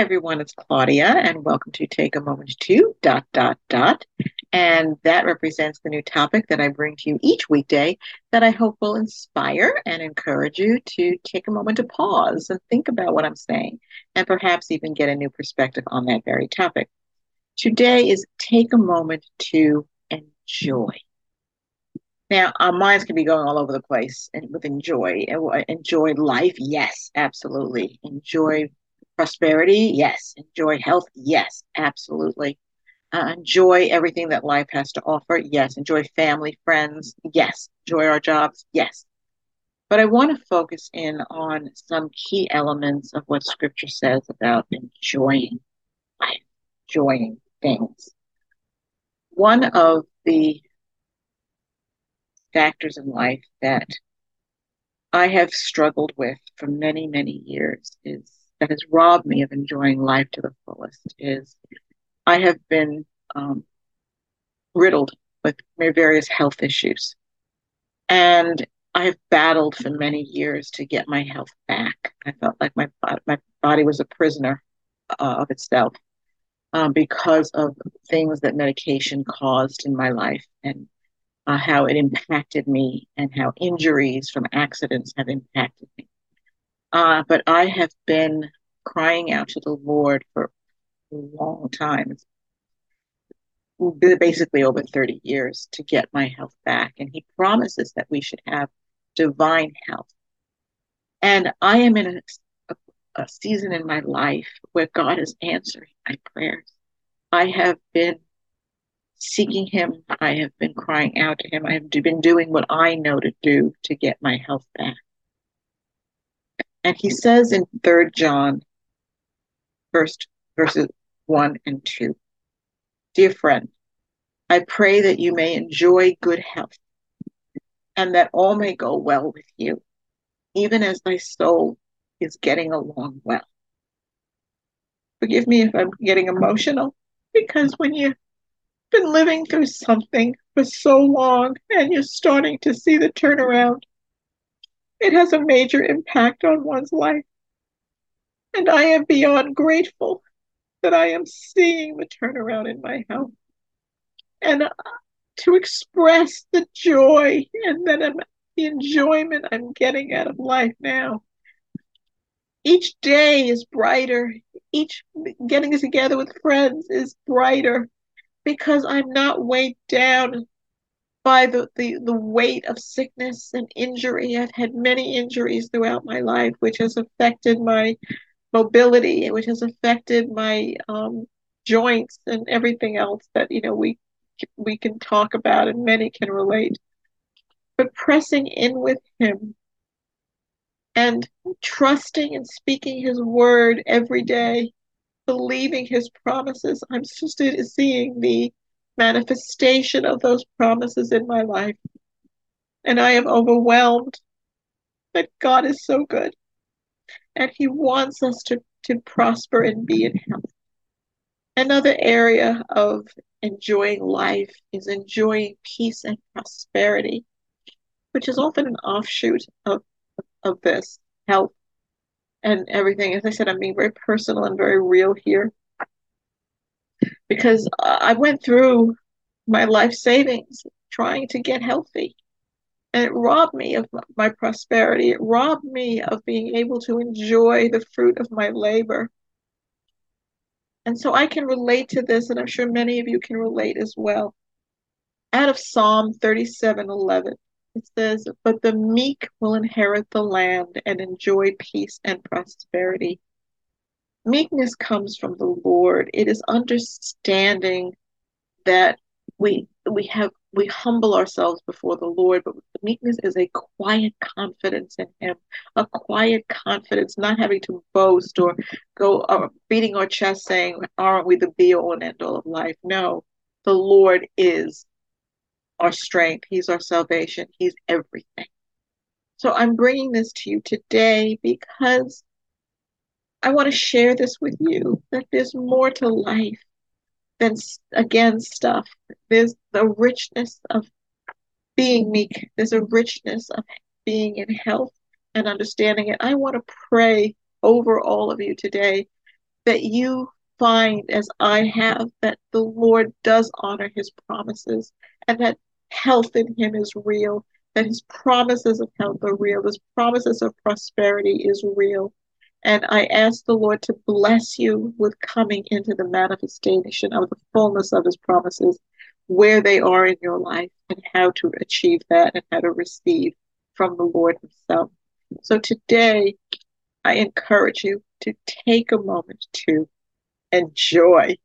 everyone. It's Claudia, and welcome to Take a Moment to dot dot dot. And that represents the new topic that I bring to you each weekday that I hope will inspire and encourage you to take a moment to pause and think about what I'm saying, and perhaps even get a new perspective on that very topic. Today is take a moment to enjoy. Now, our minds can be going all over the place and with enjoy. Uh, enjoy life, yes, absolutely. Enjoy prosperity, yes. Enjoy health, yes, absolutely. Uh, enjoy everything that life has to offer, yes. Enjoy family, friends, yes. Enjoy our jobs, yes. But I want to focus in on some key elements of what Scripture says about enjoying life, enjoying things. One of the factors in life that I have struggled with for many, many years is that has robbed me of enjoying life to the fullest is I have been um, riddled with various health issues. And I have battled for many years to get my health back. I felt like my, my body was a prisoner uh, of itself um, because of things that medication caused in my life and uh, how it impacted me and how injuries from accidents have impacted me. Uh, but I have been crying out to the Lord for a long time. Basically over 30 years to get my health back. And He promises that we should have divine health. And I am in a, a, a season in my life where God is answering my prayers. I have been seeking Him. I have been crying out to Him. I have been doing what I know to do to get my health back. And he says in Third John, first verses one and two, dear friend, I pray that you may enjoy good health, and that all may go well with you, even as thy soul is getting along well. Forgive me if I'm getting emotional, because when you've been living through something for so long and you're starting to see the turnaround, it has a major impact on one's life. And I am beyond grateful that I am seeing the turnaround in my health. And uh, to express the joy and that I'm, the enjoyment I'm getting out of life now. Each day is brighter. Each getting together with friends is brighter because I'm not weighed down by the, the, the weight of sickness and injury. I've had many injuries throughout my life, which has affected my mobility, which has affected my um, joints and everything else that you know we we can talk about and many can relate. But pressing in with Him and trusting and speaking His word every day, believing His promises, I'm just seeing the manifestation of those promises in my life. And I am overwhelmed that God is so good. And He wants us to, to prosper and be in health. Another area of enjoying life is enjoying peace and prosperity, which is often an offshoot of, of this health and everything. As I said, I'm being very personal and very real here because I went through my life savings trying to get healthy. And it robbed me of my prosperity. It robbed me of being able to enjoy the fruit of my labor. And so I can relate to this, and I'm sure many of you can relate as well. Out of Psalm 37 11, it says, But the meek will inherit the land and enjoy peace and prosperity. Meekness comes from the Lord. It is understanding that we we have we humble ourselves before the Lord, but meekness is a quiet confidence in Him, a quiet confidence, not having to boast or go uh, beating our chest saying, "Aren't we the be all and end all of life?" No, the Lord is our strength. He's our salvation. He's everything. So I'm bringing this to you today because I want to share this with you that there's more to life than, again, stuff. There's the richness of being meek, there's a richness of being in health and understanding it. I want to pray over all of you today that you find, as I have, that the Lord does honor his promises and that health in him is real, that his promises of health are real, his promises of prosperity is real. And I ask the Lord to bless you with coming into the manifestation of the fullness of his promises, where they are in your life, and how to achieve that and how to receive from the Lord himself. So today, I encourage you to take a moment to enjoy.